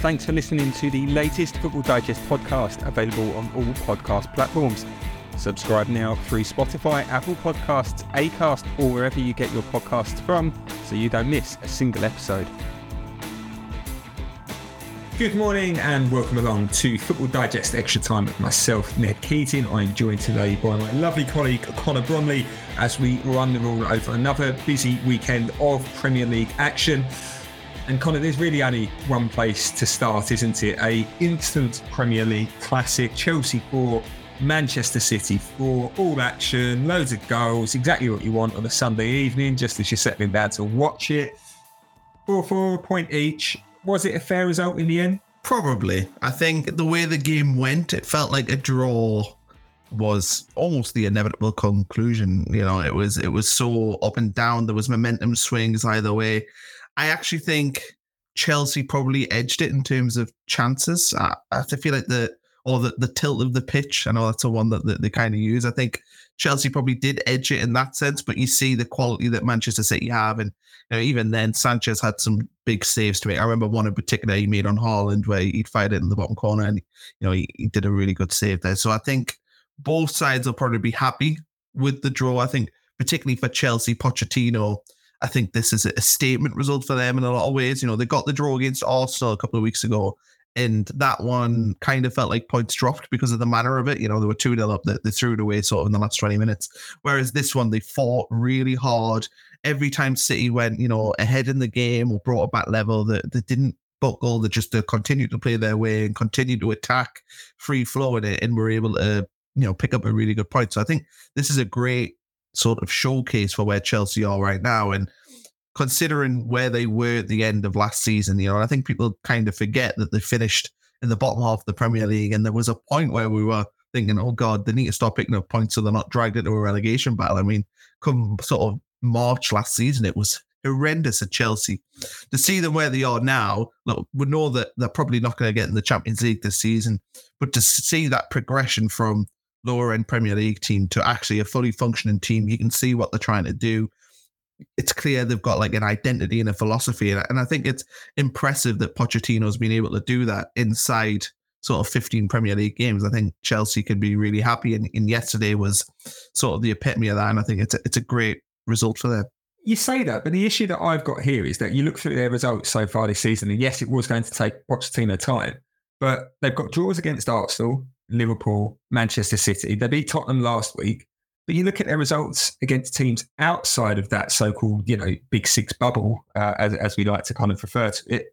Thanks for listening to the latest Football Digest podcast, available on all podcast platforms. Subscribe now through Spotify, Apple Podcasts, Acast, or wherever you get your podcasts from so you don't miss a single episode. Good morning and welcome along to Football Digest Extra Time with myself, Ned Keating. I'm joined today by my lovely colleague Connor Bromley as we run the rule over another busy weekend of Premier League action. And Connor, there's really only one place to start, isn't it? A instant Premier League classic, Chelsea 4, Manchester City 4, all action, loads of goals, exactly what you want on a Sunday evening, just as you're settling down to watch it. 4 4 point each. Was it a fair result in the end? Probably. I think the way the game went, it felt like a draw was almost the inevitable conclusion. You know, it was it was so up and down. There was momentum swings either way. I actually think Chelsea probably edged it in terms of chances. I, I feel like the or the, the tilt of the pitch. I know that's the one that, that they kind of use. I think Chelsea probably did edge it in that sense, but you see the quality that Manchester City have, and you know, even then Sanchez had some big saves to make. I remember one in particular he made on Haaland where he'd fired it in the bottom corner, and you know he, he did a really good save there. So I think both sides will probably be happy with the draw. I think particularly for Chelsea, Pochettino I think this is a statement result for them in a lot of ways. You know, they got the draw against Arsenal a couple of weeks ago, and that one kind of felt like points dropped because of the manner of it. You know, they were 2 0 up, they, they threw it away sort of in the last 20 minutes. Whereas this one, they fought really hard. Every time City went, you know, ahead in the game or brought it back level, they, they didn't buckle. They just uh, continued to play their way and continued to attack free flowing it and were able to, you know, pick up a really good point. So I think this is a great sort of showcase for where Chelsea are right now. And considering where they were at the end of last season, you know, I think people kind of forget that they finished in the bottom half of the Premier League. And there was a point where we were thinking, oh God, they need to start picking up points so they're not dragged into a relegation battle. I mean, come sort of March last season, it was horrendous at Chelsea. To see them where they are now, look, we know that they're probably not going to get in the Champions League this season, but to see that progression from lower end Premier League team to actually a fully functioning team. You can see what they're trying to do. It's clear they've got like an identity and a philosophy. And I think it's impressive that Pochettino's been able to do that inside sort of 15 Premier League games. I think Chelsea can be really happy. And, and yesterday was sort of the epitome of that. And I think it's a, it's a great result for them. You say that, but the issue that I've got here is that you look through their results so far this season, and yes, it was going to take Pochettino time, but they've got draws against Arsenal, Liverpool, Manchester City. They beat Tottenham last week. But you look at their results against teams outside of that so-called, you know, big six bubble, uh, as, as we like to kind of refer to it,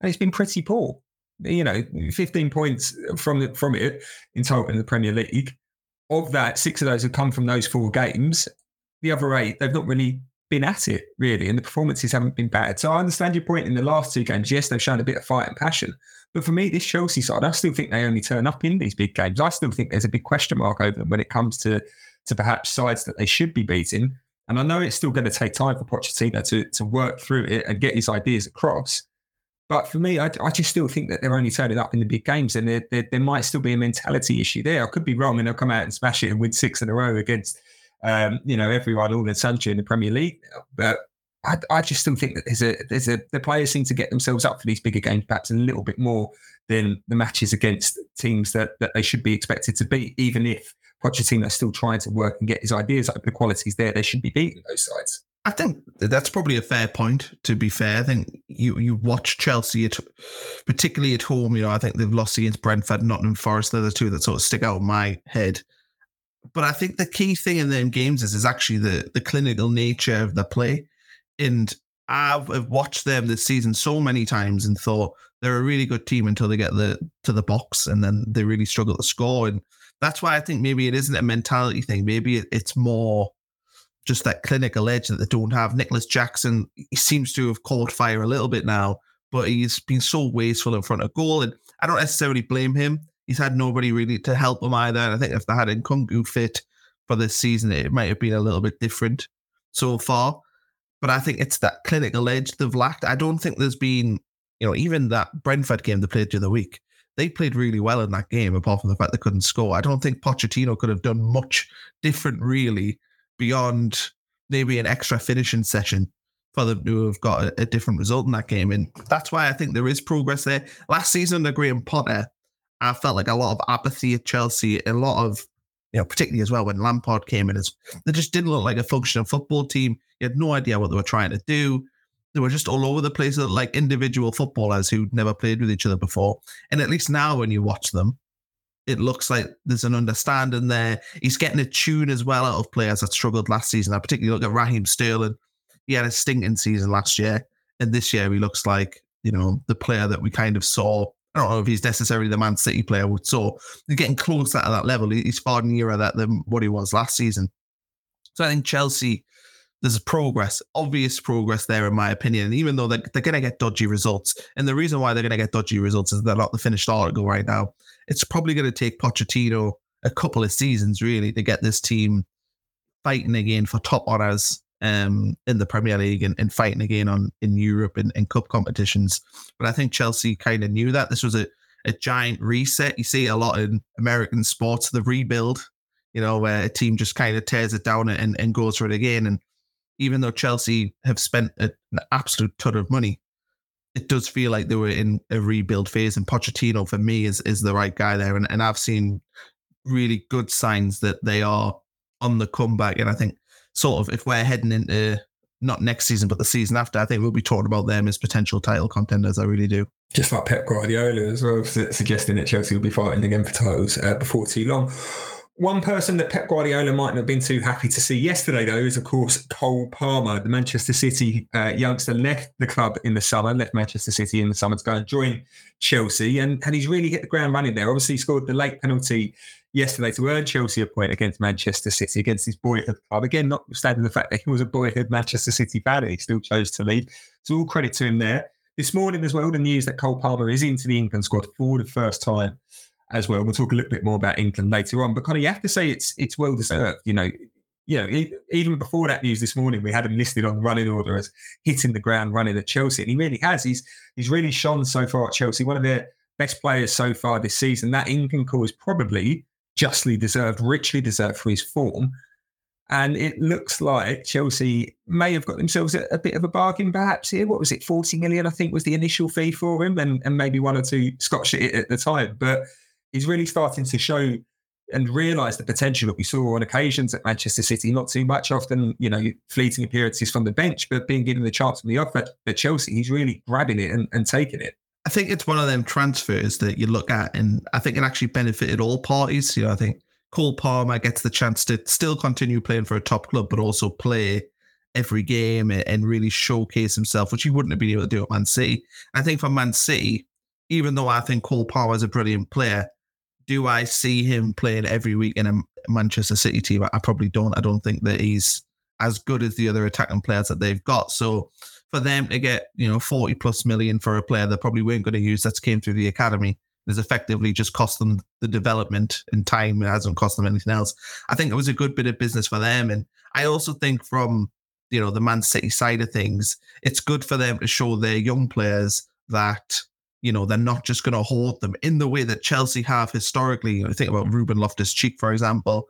and it's been pretty poor. You know, 15 points from the, from it in total in the Premier League. Of that, six of those have come from those four games. The other eight, they've not really been at it, really, and the performances haven't been bad. So I understand your point in the last two games. Yes, they've shown a bit of fight and passion, but for me, this Chelsea side, I still think they only turn up in these big games. I still think there's a big question mark over them when it comes to to perhaps sides that they should be beating. And I know it's still going to take time for Pochettino to to work through it and get his ideas across. But for me, I, I just still think that they're only turning up in the big games, and there, there, there might still be a mentality issue there. I could be wrong, and they'll come out and smash it and win six in a row against, um, you know, everyone all in Sancho in the Premier League. But I, I just still think that there's a there's a the players seem to get themselves up for these bigger games perhaps a little bit more than the matches against teams that that they should be expected to beat, even if Pochettino is still trying to work and get his ideas up. The quality's there; they should be beating those sides. I think that's probably a fair point. To be fair, I think you you watch Chelsea, at, particularly at home. You know, I think they've lost against Brentford, Nottingham Forest. They're the two that sort of stick out in my head. But I think the key thing in them games is is actually the the clinical nature of the play. And I've watched them this season so many times and thought they're a really good team until they get the to the box and then they really struggle to score. And that's why I think maybe it isn't a mentality thing. Maybe it's more just that clinical edge that they don't have. Nicolas Jackson, he seems to have caught fire a little bit now, but he's been so wasteful in front of goal. And I don't necessarily blame him. He's had nobody really to help him either. And I think if they had Nkunku fit for this season, it might have been a little bit different so far. But I think it's that clinical edge they've lacked. I don't think there's been, you know, even that Brentford game they played the other week, they played really well in that game, apart from the fact they couldn't score. I don't think Pochettino could have done much different, really, beyond maybe an extra finishing session for them to have got a, a, different result in that game. And that's why I think there is progress there. Last season under Graham Potter, I felt like a lot of apathy at Chelsea, a lot of, you know, particularly as well when Lampard came in, as they just didn't look like a functional football team. You had no idea what they were trying to do. They were just all over the place, uh, like individual footballers who'd never played with each other before. And at least now, when you watch them, it looks like there's an understanding there. He's getting a tune as well out of players that struggled last season. I particularly look at Raheem Sterling. He had a stinking season last year, and this year he looks like you know the player that we kind of saw. I don't know if he's necessarily the Man City player we saw. He's getting closer to that level. He's far nearer that than what he was last season. So I think Chelsea, there's progress, obvious progress there, in my opinion. Even though they're, they're going to get dodgy results, and the reason why they're going to get dodgy results is they're not the finished article right now it's probably going to take Pochettino a couple of seasons really to get this team fighting again for top honors um, in the Premier League and, and fighting again on in Europe and, and cup competitions. But I think Chelsea kind of knew that this was a, a giant reset. You see a lot in American sports, the rebuild, you know, where a team just kind of tears it down and, and goes for it again. And even though Chelsea have spent an absolute ton of money, it does feel like they were in a rebuild phase, and Pochettino for me is is the right guy there, and and I've seen really good signs that they are on the comeback, and I think sort of if we're heading into not next season but the season after, I think we'll be talking about them as potential title contenders. I really do. Just like Pep Guardiola as well, suggesting that Chelsea will be fighting again for titles uh, before too long. One person that Pep Guardiola might not have been too happy to see yesterday, though, is of course Cole Palmer, the Manchester City uh, youngster, left the club in the summer, left Manchester City in the summer to go and join Chelsea, and, and he's really hit the ground running there. Obviously, he scored the late penalty yesterday to earn Chelsea a point against Manchester City, against his boyhood club. Again, notwithstanding the fact that he was a boyhood Manchester City fan, he still chose to leave. So all credit to him there. This morning as well, the news that Cole Palmer is into the England squad for the first time as well. We'll talk a little bit more about England later on, but kind of you have to say it's it's well deserved. You know, you know, even before that news this morning, we had him listed on running order as hitting the ground running at Chelsea, and he really has. He's he's really shone so far at Chelsea. One of their best players so far this season. That England call is probably justly deserved, richly deserved for his form. And it looks like Chelsea may have got themselves a, a, bit of a bargain, perhaps here. What was it, 40 million? I think was the initial fee for him, and, and maybe one or two Scotch at the time. But he's really starting to show and realise the potential that we saw on occasions at Manchester City. Not too much, often you know, fleeting appearances from the bench, but being given the chance from the off at, at Chelsea, he's really grabbing it and, and taking it. I think it's one of them transfers that you look at, and I think it actually benefited all parties. You know, I think Cole Palmer gets the chance to still continue playing for a top club, but also play every game and really showcase himself, which he wouldn't have been able to do at Man City. I think for Man City, even though I think Cole Palmer is a brilliant player, do I see him playing every week in a Manchester City team? I probably don't. I don't think that he's as good as the other attacking players that they've got. So for them to get, you know, 40 plus million for a player they probably weren't going to use that came through the academy has effectively just cost them the development and time. It hasn't cost them anything else. I think it was a good bit of business for them. And I also think from, you know, the Man City side of things, it's good for them to show their young players that you know, they're not just going to hold them in the way that Chelsea have historically. You know, think about Ruben Loftus Cheek, for example,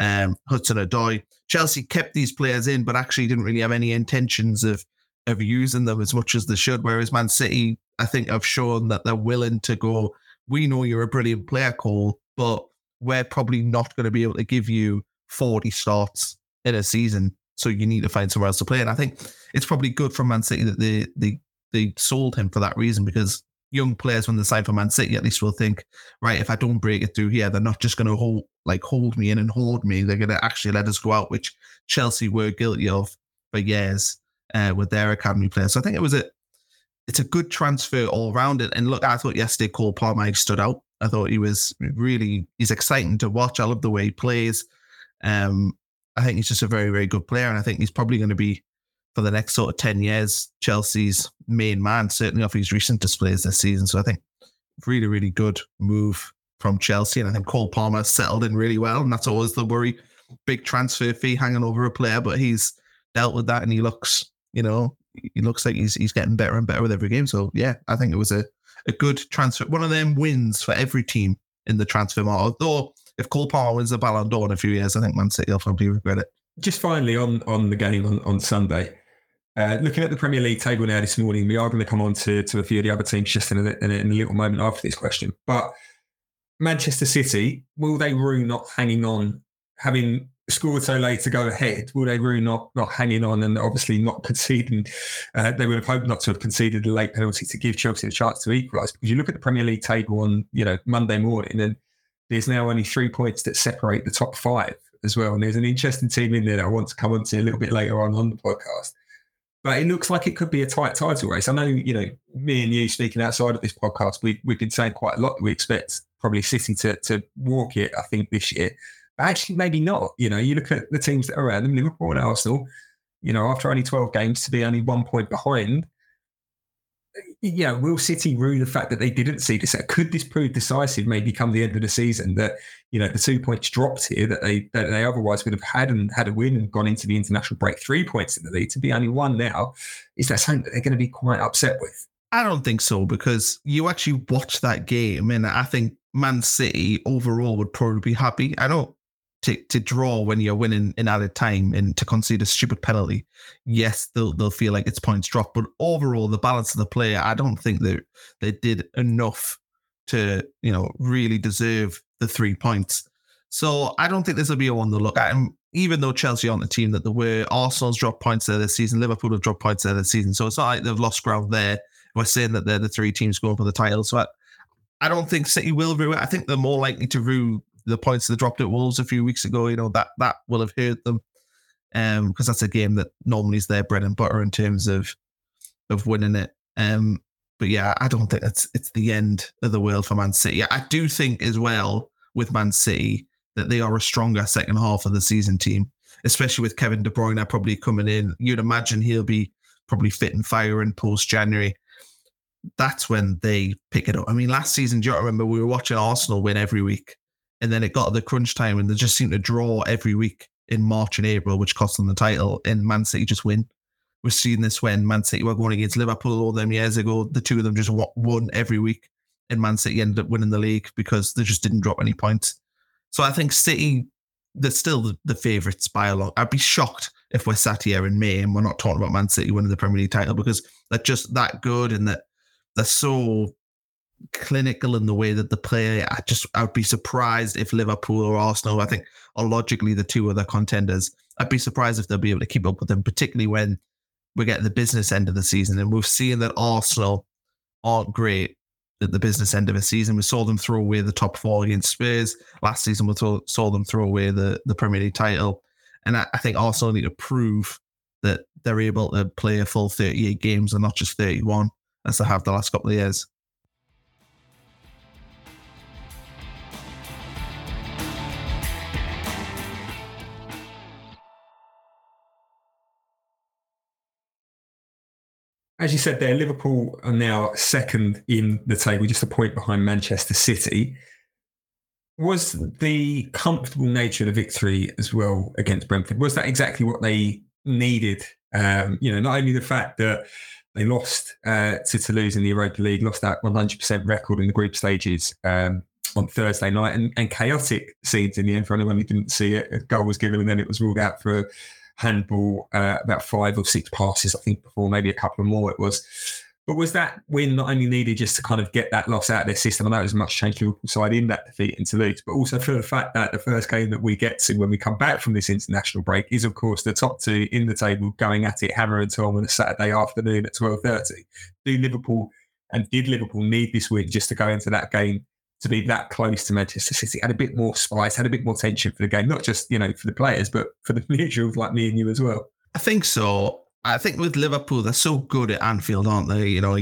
um, Hudson Odoi. Chelsea kept these players in, but actually didn't really have any intentions of of using them as much as they should. Whereas Man City, I think, have shown that they're willing to go. We know you're a brilliant player, Cole, but we're probably not going to be able to give you 40 starts in a season. So you need to find somewhere else to play. And I think it's probably good for Man City that they they they sold him for that reason because young players when they sign for Man City at least will think, right, if I don't break it through here, they're not just going to hold like hold me in and hold me. They're going to actually let us go out, which Chelsea were guilty of for years uh, with their academy players. So I think it was a it's a good transfer all around it. And look, I thought yesterday Cole Palmer stood out. I thought he was really he's exciting to watch. I love the way he plays. Um, I think he's just a very, very good player. And I think he's probably going to be, for the next sort of 10 years, Chelsea's main man, certainly off his recent displays this season. So I think really, really good move from Chelsea. And I think Cole Palmer settled in really well. And that's always the worry. Big transfer fee hanging over a player, but he's dealt with that and he looks, you know, he looks like he's he's getting better and better with every game. So yeah, I think it was a, a good transfer. One of them wins for every team in the transfer market. Though if Cole Palmer wins the Ballon d'Or in a few years, I think Man City will probably regret it. Just finally on on the game on, on Sunday. Uh, looking at the Premier League table now this morning, we are going to come on to, to a few of the other teams just in a, in a, in a little moment after this question. But Manchester City, will they rue not hanging on, having scored so late to go ahead? Will they really not not hanging on and obviously not conceding? Uh, they would have hoped not to have conceded a late penalty to give Chelsea a chance to equalise. Because you look at the Premier League table on you know Monday morning, and there's now only three points that separate the top five as well. And there's an interesting team in there that I want to come on to a little bit later on on the podcast but it looks like it could be a tight title race. I know, you know, me and you speaking outside of this podcast, we, we've been saying quite a lot we expect probably City to, to walk it, I think, this year. Actually, maybe not. You know, you look at the teams that are around them, Liverpool and Arsenal, you know, after only 12 games to be only one point behind, yeah, will City rue the fact that they didn't see this? Could this prove decisive? Maybe come the end of the season that you know the two points dropped here that they that they otherwise would have had and had a win and gone into the international break three points in the lead to be only one now. Is that something that they're going to be quite upset with? I don't think so because you actually watch that game and I think Man City overall would probably be happy. I don't know to, to draw when you're winning in added time and to concede a stupid penalty, yes, they'll they'll feel like it's points dropped. But overall, the balance of the player, I don't think they they did enough to you know really deserve the three points. So I don't think this will be a one to look at. And even though Chelsea aren't the team that they were, Arsenal's dropped points there this season, Liverpool have dropped points there this season. So it's not like they've lost ground there. We're saying that they're the three teams going for the title. So I, I don't think City will rue it. I think they're more likely to rue the points they dropped at Wolves a few weeks ago, you know, that that will have hurt them. Um, because that's a game that normally is their bread and butter in terms of of winning it. Um, but yeah, I don't think it's it's the end of the world for Man City. I do think as well with Man City that they are a stronger second half of the season team, especially with Kevin De Bruyne probably coming in. You'd imagine he'll be probably fit and firing post January. That's when they pick it up. I mean, last season, do you remember we were watching Arsenal win every week? And then it got the crunch time and they just seemed to draw every week in March and April, which cost them the title. And Man City just win. We're seeing this when Man City were going against Liverpool all them years ago. The two of them just won every week. And Man City ended up winning the league because they just didn't drop any points. So I think City, they're still the, the favourites by a lot. I'd be shocked if we're sat here in May and we're not talking about Man City winning the Premier League title because they're just that good and that they're so clinical in the way that the play. I just I'd be surprised if Liverpool or Arsenal, I think, are logically the two other contenders. I'd be surprised if they'll be able to keep up with them, particularly when we get the business end of the season. And we've seen that Arsenal aren't great at the business end of the season. We saw them throw away the top four against Spurs. Last season, we saw them throw away the, the Premier League title. And I, I think Arsenal need to prove that they're able to play a full 38 games and not just 31 as they have the last couple of years. As you said there, Liverpool are now second in the table, just a point behind Manchester City. Was the comfortable nature of the victory as well against Brentford? Was that exactly what they needed? Um, you know, not only the fact that they lost uh, to Toulouse in the Europa League, lost that 100% record in the group stages um, on Thursday night, and, and, chaotic scenes in the end for anyone who didn't see it. A goal was given and then it was ruled out for handball, uh, about five or six passes, I think, before maybe a couple more it was. But was that win not only needed just to kind of get that loss out of their system? I know was much change Liverpool side in that defeat into Leeds, but also for the fact that the first game that we get to when we come back from this international break is, of course, the top two in the table going at it hammer and tong on a Saturday afternoon at twelve thirty. Do Liverpool and did Liverpool need this win just to go into that game to be that close to Manchester City had a bit more spice, had a bit more tension for the game, not just you know for the players, but for the neutrals like me and you as well. I think so. I think with Liverpool, they're so good at Anfield, aren't they? You know,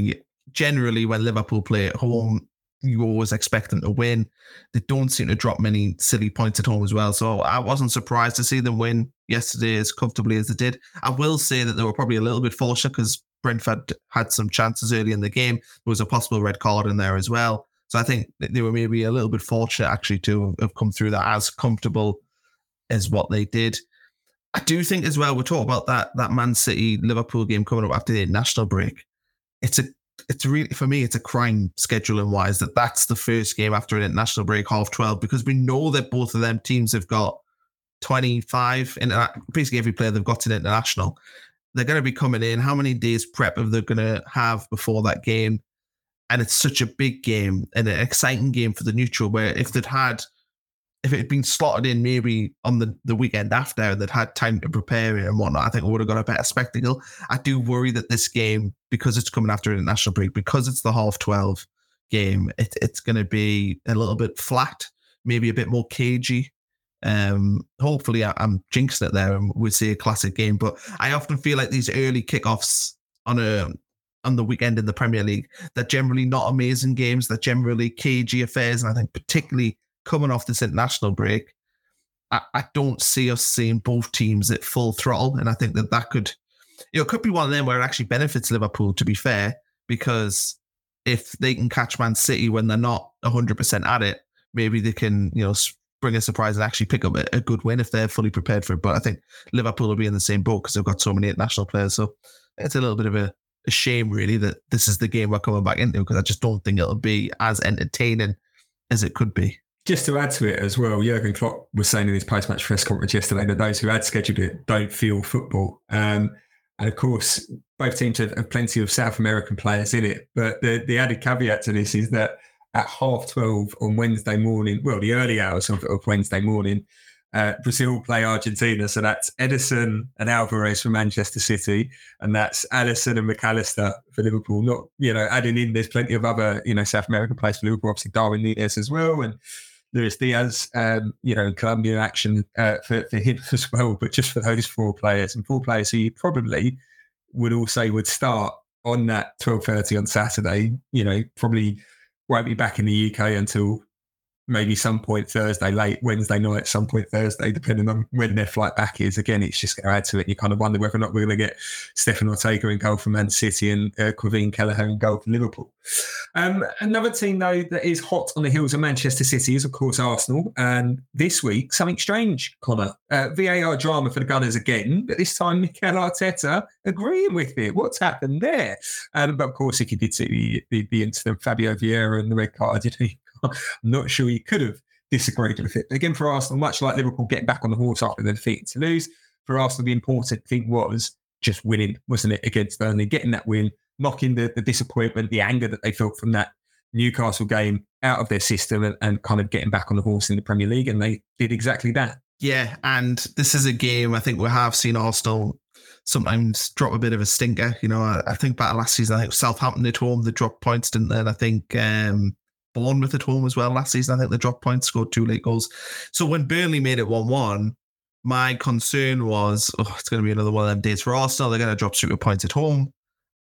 generally when Liverpool play at home, you always expect them to win. They don't seem to drop many silly points at home as well. So I wasn't surprised to see them win yesterday as comfortably as they did. I will say that they were probably a little bit fortunate because Brentford had some chances early in the game. There was a possible red card in there as well. So I think they were maybe a little bit fortunate actually to have come through that as comfortable as what they did. I do think as well, we'll talk about that that Man City Liverpool game coming up after the national break. It's a it's really for me, it's a crime scheduling wise that that's the first game after an international break, half twelve, because we know that both of them teams have got twenty five in basically every player they've got an international. They're going to be coming in. How many days prep are they going to have before that game? And it's such a big game and an exciting game for the neutral. Where if they'd had if it had been slotted in maybe on the, the weekend after and they'd had time to prepare it and whatnot, I think it would have got a better spectacle. I do worry that this game, because it's coming after an national break, because it's the half 12 game, it, it's going to be a little bit flat, maybe a bit more cagey. Um, hopefully, I, am jinxing it there and we'll see a classic game. But I often feel like these early kickoffs on a on the weekend in the Premier League, they're generally not amazing games. They're generally cagey affairs, and I think particularly coming off this international break, I, I don't see us seeing both teams at full throttle. And I think that that could, you know, could be one of them where it actually benefits Liverpool, to be fair, because if they can catch Man City when they're not 100% at it, maybe they can, you know, bring a surprise and actually pick up a, good win if they're fully prepared for it. But I think Liverpool will be in the same boat because they've got so many international players. So it's a little bit of a, a shame, really, that this is the game we're coming back into because I just don't think it'll be as entertaining as it could be. Just to add to it as well, Jurgen Klopp was saying in his post-match press conference yesterday that those who had scheduled it don't feel football. Um, and of course, both teams have, have, plenty of South American players in it. But the, the added caveat to this is that at half 12 on Wednesday morning, well, the early hours of, of Wednesday morning, uh, Brazil play Argentina. So that's Ederson and Alvarez for Manchester City, and that's Alisson and Mac Allister for Liverpool. Not, you know, adding in, there's plenty of other, you know, South American players for Liverpool, obviously Darwin Nunez as well. And Luis Diaz, um, you know, Colombian action uh, for, for him as well, but just for those four players and four players who you probably would all say would start on that 12.30 on Saturday, you know, probably won't be back in the UK until maybe some point Thursday, late Wednesday night, some point Thursday, depending on when their flight back is. Again, it's just going to add to it. You kind of wonder whether or not we're going to get Stefan Ortega in goal for Man City and uh, Caoimhín Kelleher in goal for Liverpool. Um, another team, though, that is hot on the heels of Manchester City is, of course, Arsenal. And this week, something strange, Connor. Uh, VAR drama for the Gunners again, but this time Mikel Arteta agreeing with it. What's happened there? Um, but of course, you did see the, the, the incident, Fabio Vieira and the red card, did he? I'm not sure he could have disagreed with it. Again, for Arsenal, much like Liverpool getting back on the horse after the defeat Toulouse, for Arsenal, the important thing was just winning, wasn't it, against Burnley, getting that win, knocking the, the disappointment, the anger that they felt from that Newcastle game out of their system and, and kind of getting back on the horse in the Premier League. And they did exactly that. Yeah, and this is a game I think we have seen Arsenal sometimes drop a bit of a stinker. You know, I, I think back last season, I think Southampton at home, they dropped points, didn't they? And I think um, Bournemouth at home as well last season. I think they dropped points, scored two late goals. So when Burnley made it 1 1, my concern was, oh, it's going to be another one of them days for Arsenal. They're going to drop super points at home.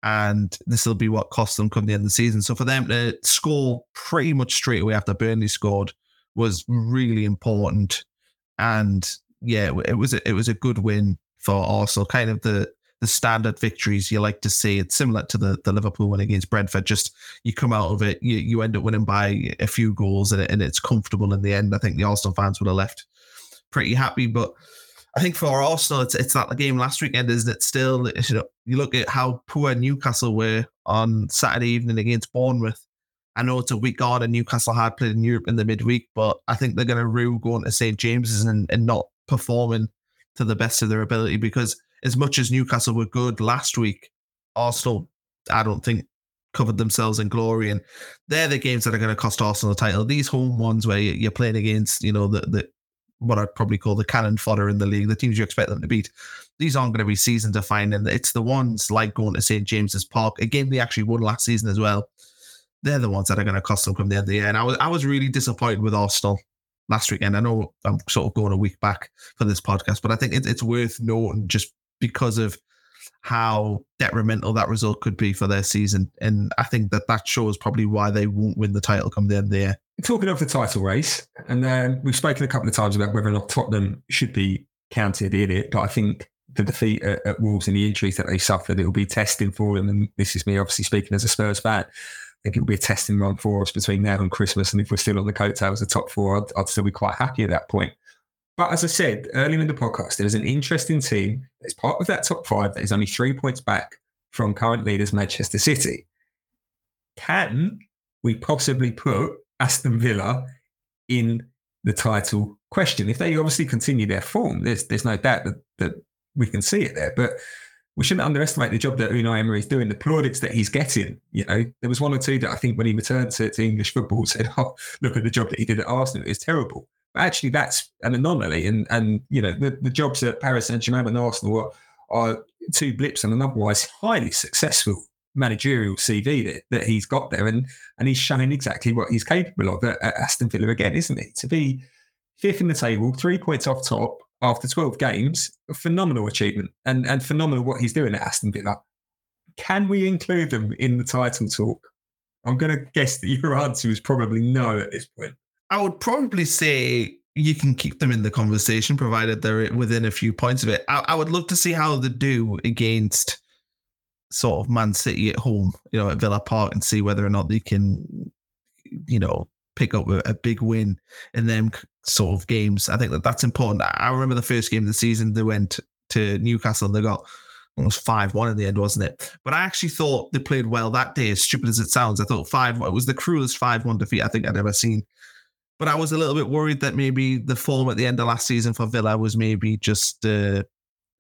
And this will be what costs them come the end of the season. So for them to score pretty much straight away after Burnley scored was really important. And yeah, it was a, it was a good win for Arsenal. Kind of the the standard victories you like to see. It's similar to the, the Liverpool win against Brentford. Just you come out of it, you, you end up winning by a few goals and, and it's comfortable in the end. I think the Arsenal fans would have left pretty happy. But I think for Arsenal, it's it's that the game last weekend, isn't it? Still, you know, you look at how poor Newcastle were on Saturday evening against Bournemouth. I know it's a week on and Newcastle had played in Europe in the midweek, but I think they're going to rue going to St James's and, and not performing to the best of their ability because as much as Newcastle were good last week, Arsenal, I don't think, covered themselves in glory. And they're the games that are going to cost Arsenal the title. These home ones where you're playing against, you know, the, the what I'd probably call the cannon fodder in the league, the teams you expect them to beat. These aren't going to be season defining. It's the ones like going to St. James's Park, a game they actually won last season as well. They're the ones that are going to cost them come the end of the year. And I was I was really disappointed with Arsenal last weekend. I know I'm sort of going a week back for this podcast, but I think it, it's worth noting just because of how detrimental that result could be for their season. And I think that that shows probably why they won't win the title come the end of the year. Talking of the title race, and uh, we've spoken a couple of times about whether or not Tottenham should be counted in it, but I think the defeat at, at Wolves and the injuries that they suffered, it will be testing for them. And this is me obviously speaking as a Spurs fan. I think it will be a testing run for us between now and Christmas. And if we're still on the coattails of top four, I'd still be quite happy at that point. But as I said earlier in the podcast, there's an interesting team that's part of that top five that is only three points back from current leaders Manchester City. Can we possibly put Aston Villa in the title question? If they obviously continue their form, there's there's no doubt that, that we can see it there. But we shouldn't underestimate the job that Unai Emery is doing, the plaudits that he's getting. You know, there was one or two that I think when he returned to, to English football said, "Oh, look at the job that he did at Arsenal; it's terrible." Actually, that's an anomaly, and and you know, the, the jobs at Paris Saint Germain and Arsenal are, are two blips on an otherwise highly successful managerial CV that, that he's got there, and and he's showing exactly what he's capable of at, at Aston Villa again, isn't he? To be fifth in the table, three points off top, after 12 games, phenomenal achievement and, and phenomenal what he's doing at Aston Villa. Can we include them in the title talk? I'm going to guess that your answer is probably no at this point. I would probably say you can keep them in the conversation provided they're within a few points of it. I, I would love to see how they do against sort of Man City at home, you know, at Villa Park and see whether or not they can, you know, pick up a, big win in them sort of games. I think that that's important. I remember the first game of the season they went to Newcastle and they got almost five one in the end, wasn't it? But I actually thought they played well that day. As stupid as it sounds, I thought five. It was the cruelest five one defeat I think I'd ever seen. But I was a little bit worried that maybe the form at the end of last season for Villa was maybe just uh,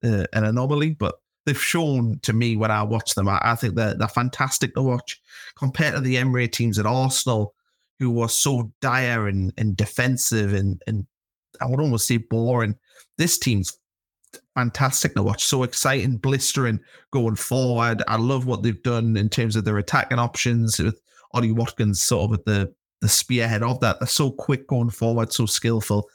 uh, an anomaly. But they've shown to me when I watch them, I, I think they're, they're fantastic to watch compared to the Emery teams at Arsenal who was so dire and, and defensive and, and I would almost say boring. This team's fantastic to watch. So exciting, blistering going forward. I love what they've done in terms of their attacking options with Ollie Watkins sort of at the, the spearhead of that. They're so quick going forward, so skillful.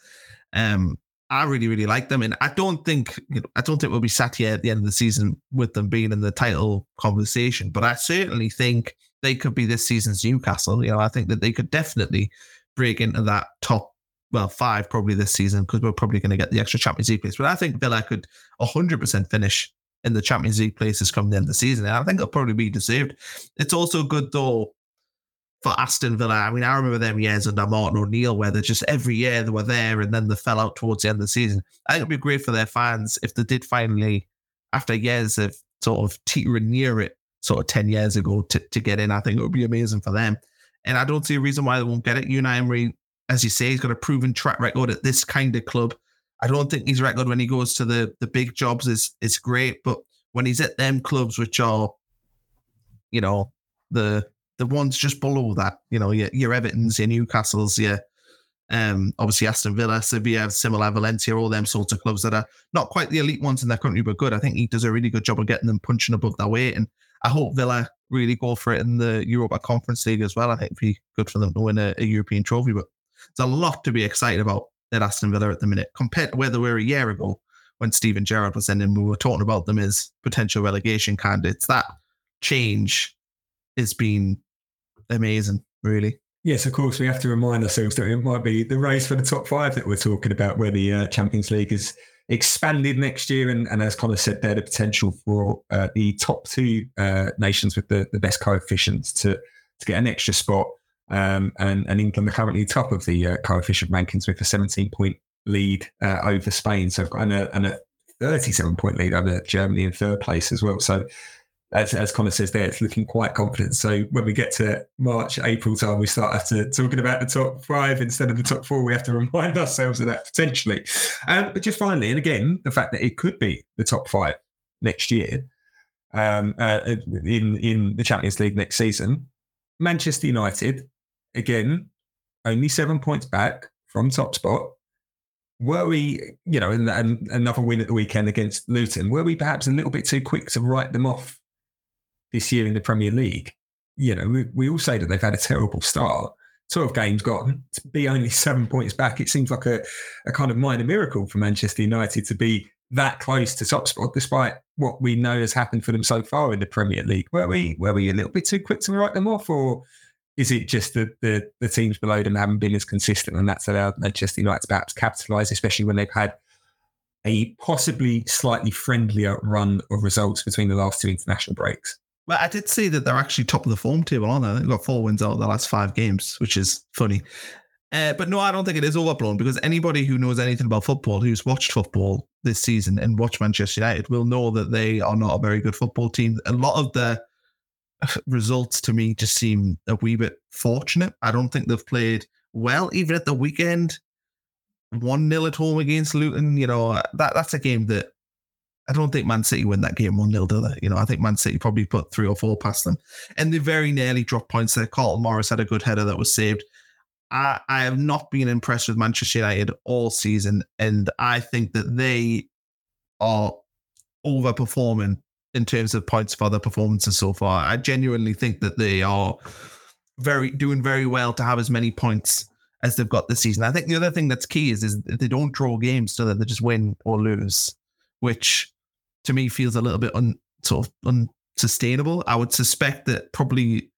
Um, I really, really like them. And I don't think, you know, I don't think we'll be sat here at the end of the season with them being in the title conversation, but I certainly think they could be this season's Newcastle. You know, I think that they could definitely break into that top, well, five probably this season because we're probably going to get the extra Champions League place. But I think Villa could 100% finish in the Champions League places come the end of the season. And I think it'll probably be deserved. It's also good, though, for Aston Villa. I mean, I remember them years under Martin O'Neill where they just every year they were there and then they fell out towards the end of the season. I think it'd be great for their fans if they did finally, after years of sort of teetering near it, sort of 10 years ago to, to get in. I think it would be amazing for them. And I don't see a reason why they won't get it. Unai Emery, as you say, he's got a proven track record at this kind of club. I don't think his record when he goes to the, the big jobs is is great, but when he's at them clubs which are, you know, the the ones just below that, you know, your, your Evertons, your Newcastles, your um, obviously Aston Villa, Sevilla, similar Valencia, all them sorts of clubs that are not quite the elite ones in their country, but good. I think he does a really good job of getting them punching above their weight. And I hope Villa really go for it in the Europa Conference League as well. I think it'd be good for them to win a, a European trophy. But there's a lot to be excited about at Aston Villa at the minute compared to where they were a year ago when Steven Gerrard was in and we were talking about them as potential relegation candidates. That change has been amazing, really. Yes, of course, we have to remind ourselves that it might be the race for the top five that we're talking about, where the uh, Champions League is expanded next year. And, and as Connor said there, the potential for uh, the top two uh, nations with the, the best coefficients to, to get an extra spot. Um, and, and England are currently top of the uh, coefficient rankings with a 17 point lead uh, over Spain. So, and a, and a 37 point lead over Germany in third place as well. So, as, as Connor says there, it's looking quite confident. So when we get to March, April time, we start after talking about the top five instead of the top four. We have to remind ourselves of that potentially. Um, but just finally, and again, the fact that it could be the top five next year um, uh, in in the Champions League next season. Manchester United, again, only seven points back from top spot. Were we, you know, and, and another win at the weekend against Luton, were we perhaps a little bit too quick to write them off this year in the Premier League. You know, we, we all say that they've had a terrible start. 12 games gone to be only seven points back. It seems like a, a kind of minor miracle for Manchester United to be that close to top spot, despite what we know has happened for them so far in the Premier League. Were we were we a little bit too quick to write them off, or is it just that the, the teams below them haven't been as consistent, and that's allowed Manchester United to perhaps capitalise, especially when they've had a possibly slightly friendlier run of results between the last two international breaks? Well, I did see that they're actually top of the form table, aren't they? They've got four wins out of the last five games, which is funny. Uh, but no, I don't think it is overblown because anybody who knows anything about football, who's watched football this season and watched Manchester United, will know that they are not a very good football team. A lot of the results to me just seem a wee bit fortunate. I don't think they've played well, even at the weekend. 1 0 at home against Luton, you know, that that's a game that I don't think Man City win that game 1 0, do they? You know, I think Man City probably put three or four past them. And they very nearly dropped points there. Carlton Morris had a good header that was saved. I, I have not been impressed with Manchester United all season, and I think that they are overperforming in terms of points for their performances so far. I genuinely think that they are very doing very well to have as many points as they've got this season. I think the other thing that's key is is they don't draw games so that they just win or lose, which to me feels a little bit un, sort of unsustainable. I would suspect that probably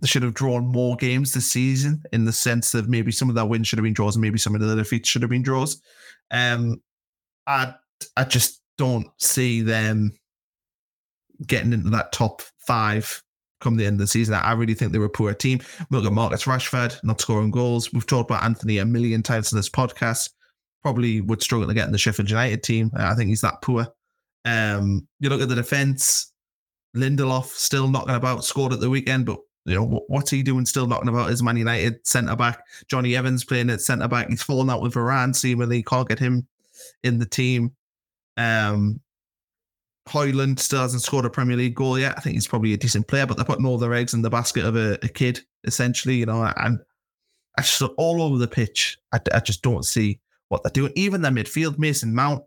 they should have drawn more games this season in the sense of maybe some of their wins should have been draws and maybe some of the defeats should have been draws. Um, I I just don't see them getting into that top five come the end of the season. I really think they were a poor team. Look at Marcus Rashford not scoring goals. We've talked about Antony a million times in this podcast. Probably would struggle to get in the Sheffield United team. I think he's that poor. Um, you look at the defense. Lindelof still knocking about, scored at the weekend, but you know, what's he doing still knocking about his Man United centre back? Jonny Evans playing at centre back. He's fallen out with Varane, seemingly can't get him in the team. Um, Højlund still hasn't scored a Premier League goal yet. I think he's probably a decent player, but they're putting all their eggs in the basket of a, a kid, essentially, you know, and I just all over the pitch. I, I just don't see what they're doing. Even their midfield, Mason Mount,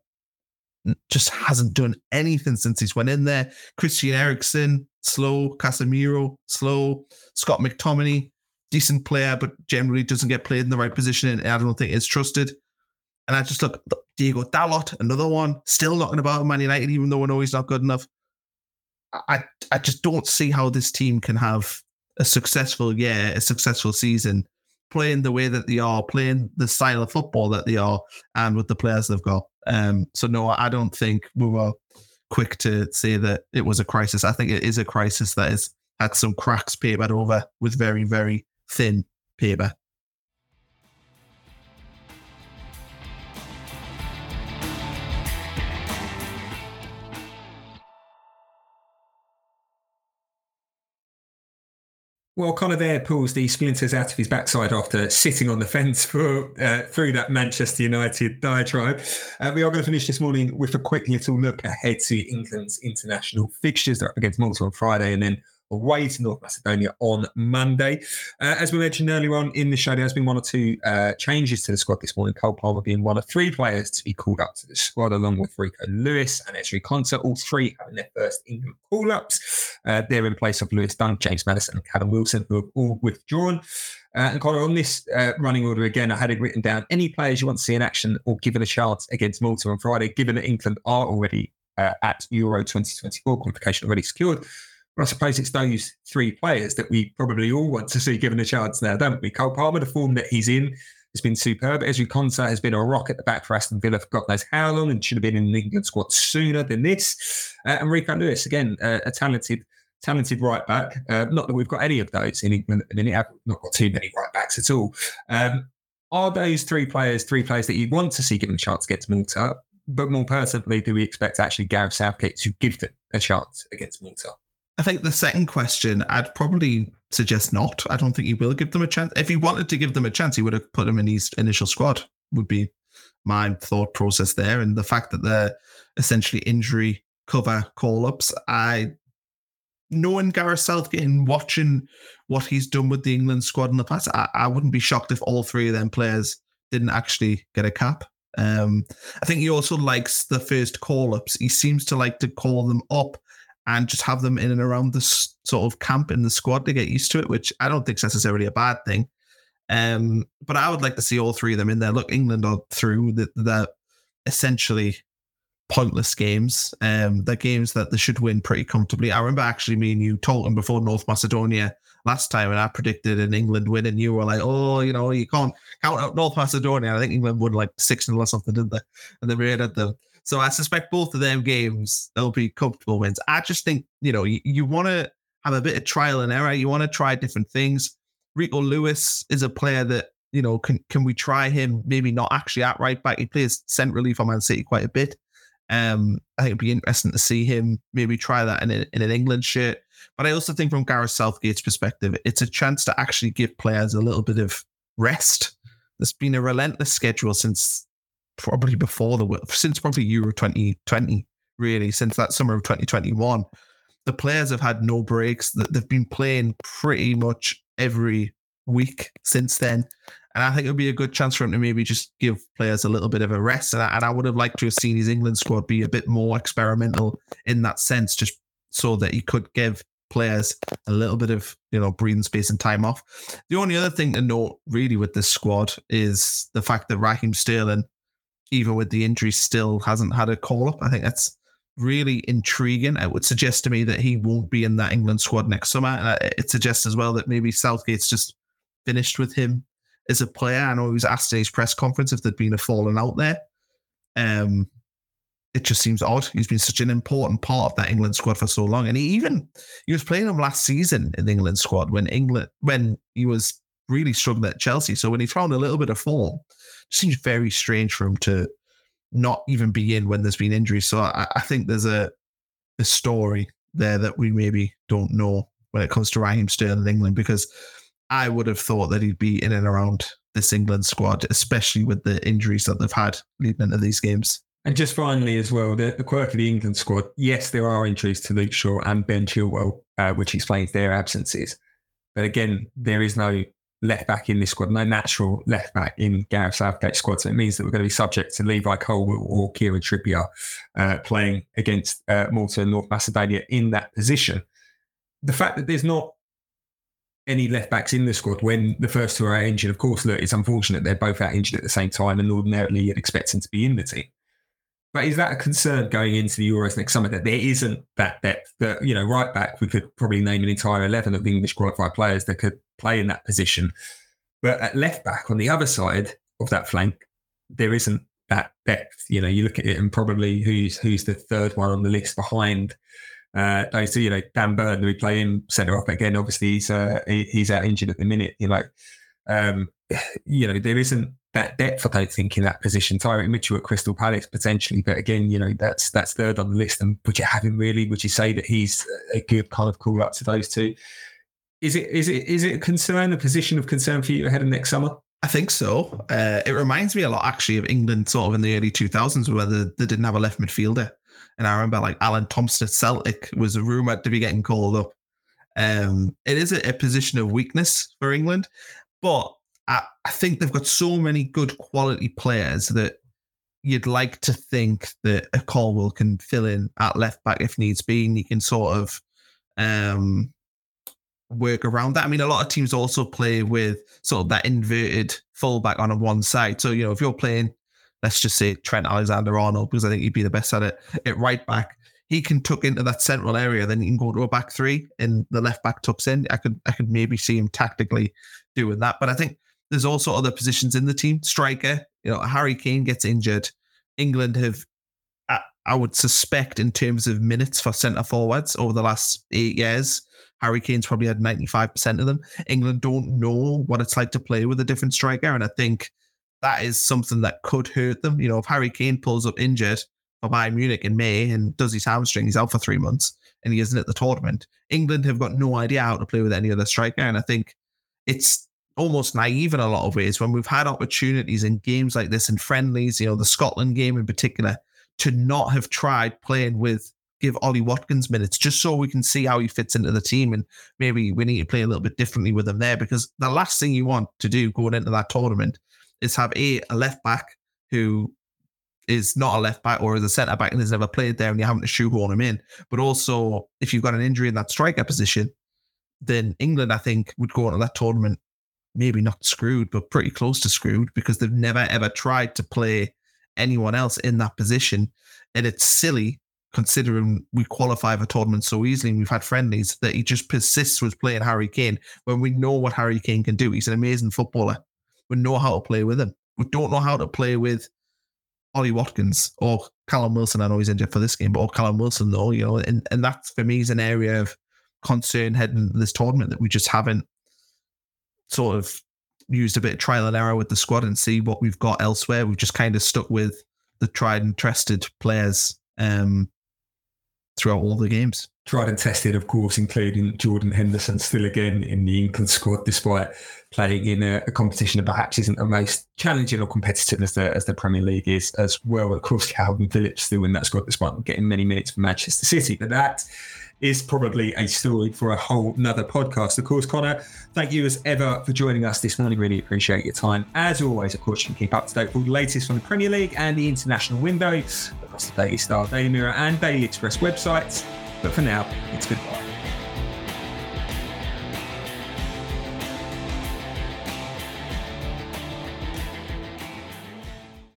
just hasn't done anything since he's went in there. Christian Eriksen, slow. Casemiro, slow. Scott McTominay, decent player, but generally doesn't get played in the right position, and I don't think is trusted. And I just look Diego Dalot, another one, still knocking about Man United, even though we know he's not good enough. I I just don't see how this team can have a successful year, a successful season, playing the way that they are, playing the style of football that they are, and with the players they've got. Um, so no, I don't think we were quick to say that it was a crisis. I think it is a crisis that has had some cracks papered over with very, very thin paper. Well, Connor there pulls the splinters out of his backside after sitting on the fence for uh, through that Manchester United diatribe. Uh, we are going to finish this morning with a quick little look ahead to England's international fixtures. They're against Malta on Friday and then away to North Macedonia on Monday. Uh, as we mentioned earlier on in the show, there has been one or two uh, changes to the squad this morning. Cole Palmer being one of three players to be called up to the squad, along with Rico Lewis and Ezri Konsa, all three having their first England call ups. Uh, they're in place of Lewis Dunk, James Maddison, and Callum Wilson, who have all withdrawn. Uh, and Connor, on this uh, running order again, I had it written down. Any players you want to see in action or given a chance against Malta on Friday, given that England are already uh, at Euro 2024 qualification already secured, I suppose it's those three players that we probably all want to see given a chance now, don't we? Cole Palmer, the form that he's in has been superb. Ezri Konsa has been a rock at the back for Aston Villa for God knows how long and should have been in the England squad sooner than this. Uh, and Rico Lewis, again, uh, a talented talented right back. Uh, not that we've got any of those in England at the minute. I've not got too many right backs at all. Um, are those three players three players that you want to see given a chance against Malta? But more personally, do we expect actually Gareth Southgate to give them a chance against Malta? I think the second question, I'd probably suggest not. I don't think he will give them a chance. If he wanted to give them a chance, he would have put them in his initial squad, would be my thought process there. And the fact that they're essentially injury cover call ups, I, knowing Gareth Southgate and watching what he's done with the England squad in the past, I, I wouldn't be shocked if all three of them players didn't actually get a cap. Um, I think he also likes the first call ups. He seems to like to call them up and just have them in and around this sort of camp in the squad to get used to it, which I don't think is necessarily a bad thing. Um, but I would like to see all three of them in there. Look, England are through. They're essentially pointless games. Um, games that they should win pretty comfortably. I remember actually me and you talking before North Macedonia last time, and I predicted an England win, and you were like, "Oh, you know, you can't count out North Macedonia." I think England won like six 0 or something, didn't they? And they raided them. So I suspect both of them games they'll be comfortable wins. I just think you know you, you want to have a bit of trial and error. You want to try different things. Rico Lewis is a player that you know can can we try him? Maybe not actually at right back. He plays centrally for Man City quite a bit. Um, I think it'd be interesting to see him maybe try that in, a, in an England shirt. But I also think from Gareth Southgate's perspective, it's a chance to actually give players a little bit of rest. There's been a relentless schedule since probably before the since probably Euro 2020, really, since that summer of 2021. The players have had no breaks. They've been playing pretty much every week since then. And I think it would be a good chance for him to maybe just give players a little bit of a rest. And I, and I would have liked to have seen his England squad be a bit more experimental in that sense, just so that he could give players a little bit of you know breathing space and time off. The only other thing to note really with this squad is the fact that Raheem Sterling, even with the injury, still hasn't had a call up. I think that's really intriguing. It would suggest to me that he won't be in that England squad next summer, and it suggests as well that maybe Southgate's just finished with him as a player. I know he was asked at his press conference if there'd been a falling out there. Um, it just seems odd. He's been such an important part of that England squad for so long, and he even he was playing him last season in the England squad when England when he was really struggling at Chelsea. So when he found a little bit of form, it seems very strange for him to not even be in when there's been injuries. So I, I think there's a a story there that we maybe don't know when it comes to Raheem Sterling in England because I would have thought that he'd be in and around this England squad, especially with the injuries that they've had leading into these games. And just finally, as well, the, the quirk of the England squad. Yes, there are injuries to Luke Shaw and Ben Chilwell, uh, which explains their absences. But again, there is no left back in this squad, no natural left back in Gareth Southgate's squad. So it means that we're going to be subject to Levi Colwill or Kieran Trippier uh, playing against uh, Malta and North Macedonia in that position. The fact that there's not any left backs in the squad when the first two are injured. Of course, look, it's unfortunate they're both out injured at the same time, and ordinarily you'd expect them to be in the team. But is that a concern going into the Euros next summer that there isn't that depth? That you know, right back, we could probably name an entire eleven of English qualified players that could play in that position. But at left back, on the other side of that flank, there isn't that depth. You know, you look at it and probably who's who's the third one on the list behind uh, those two, you know, Dan Burn, we play him centre up again. Obviously, he's uh, he, he's out injured at the minute. You know, um, you know, there isn't that depth. I don't think in that position. Tyrick Mitchell at Crystal Palace potentially, but again, you know, that's that's third on the list. And would you have him really? Would you say that he's a good kind of call up to those two? Is it is it is it a concern, a position of concern for you ahead of next summer? I think so. Uh, it reminds me a lot, actually, of England, sort of in the early 2000s, where they, they didn't have a left midfielder. And I remember like Alan Thompson at Celtic was a rumored to be getting called up. Um, it is a, a position of weakness for England, but I, I think they've got so many good quality players that you'd like to think that a Colwill can fill in at left back if needs be, and you can sort of um, work around that. I mean, a lot of teams also play with sort of that inverted fullback on one side. So, you know, if you're playing let's just say Trent Alexander Arnold, because I think he'd be the best at it at right back. He can tuck into that central area, then he can go to a back three and the left back tucks in. I could I could maybe see him tactically doing that. But I think there's also other positions in the team. Striker, you know, Harry Kane gets injured. England have I, I would suspect in terms of minutes for centre forwards over the last eight years, Harry Kane's probably had 95% of them. England don't know what it's like to play with a different striker. And I think that is something that could hurt them. You know, if Harry Kane pulls up injured for Bayern Munich in May and does his hamstring, he's out for three months and he isn't at the tournament. England have got no idea how to play with any other striker. And I think it's almost naive in a lot of ways when we've had opportunities in games like this and friendlies, you know, the Scotland game in particular, to not have tried playing with give Ollie Watkins minutes just so we can see how he fits into the team. And maybe we need to play a little bit differently with him there because the last thing you want to do going into that tournament is have a a left back who is not a left back or is a centre back and has never played there and you're having to shoehorn him in. But also, if you've got an injury in that striker position, then England, I think, would go into that tournament maybe not screwed, but pretty close to screwed because they've never ever tried to play anyone else in that position. And it's silly considering we qualify for tournaments so easily and we've had friendlies that he just persists with playing Harry Kane when we know what Harry Kane can do. He's an amazing footballer. We know how to play with him. We don't know how to play with Ollie Watkins or Callum Wilson. I know he's injured for this game, but or Callum Wilson though, you know, and, and that for me is an area of concern heading into this tournament that we just haven't sort of used a bit of trial and error with the squad and see what we've got elsewhere. We've just kind of stuck with the tried and trusted players um, throughout all the games. Tried and tested, of course, including Jordan Henderson still again in the England squad, despite playing in a, a competition that perhaps isn't the most challenging or competitive as the as the Premier League is as well. Of course, Kalvin Phillips still in that squad despite getting many minutes for Manchester City. But that is probably a story for a whole nother podcast. Of course, Connor, thank you as ever for joining us this morning. Really appreciate your time. As always, of course, you can keep up to date with the latest from the Premier League and the international window across the Daily Star, Daily Mirror, and Daily Express websites. But for now, it's goodbye.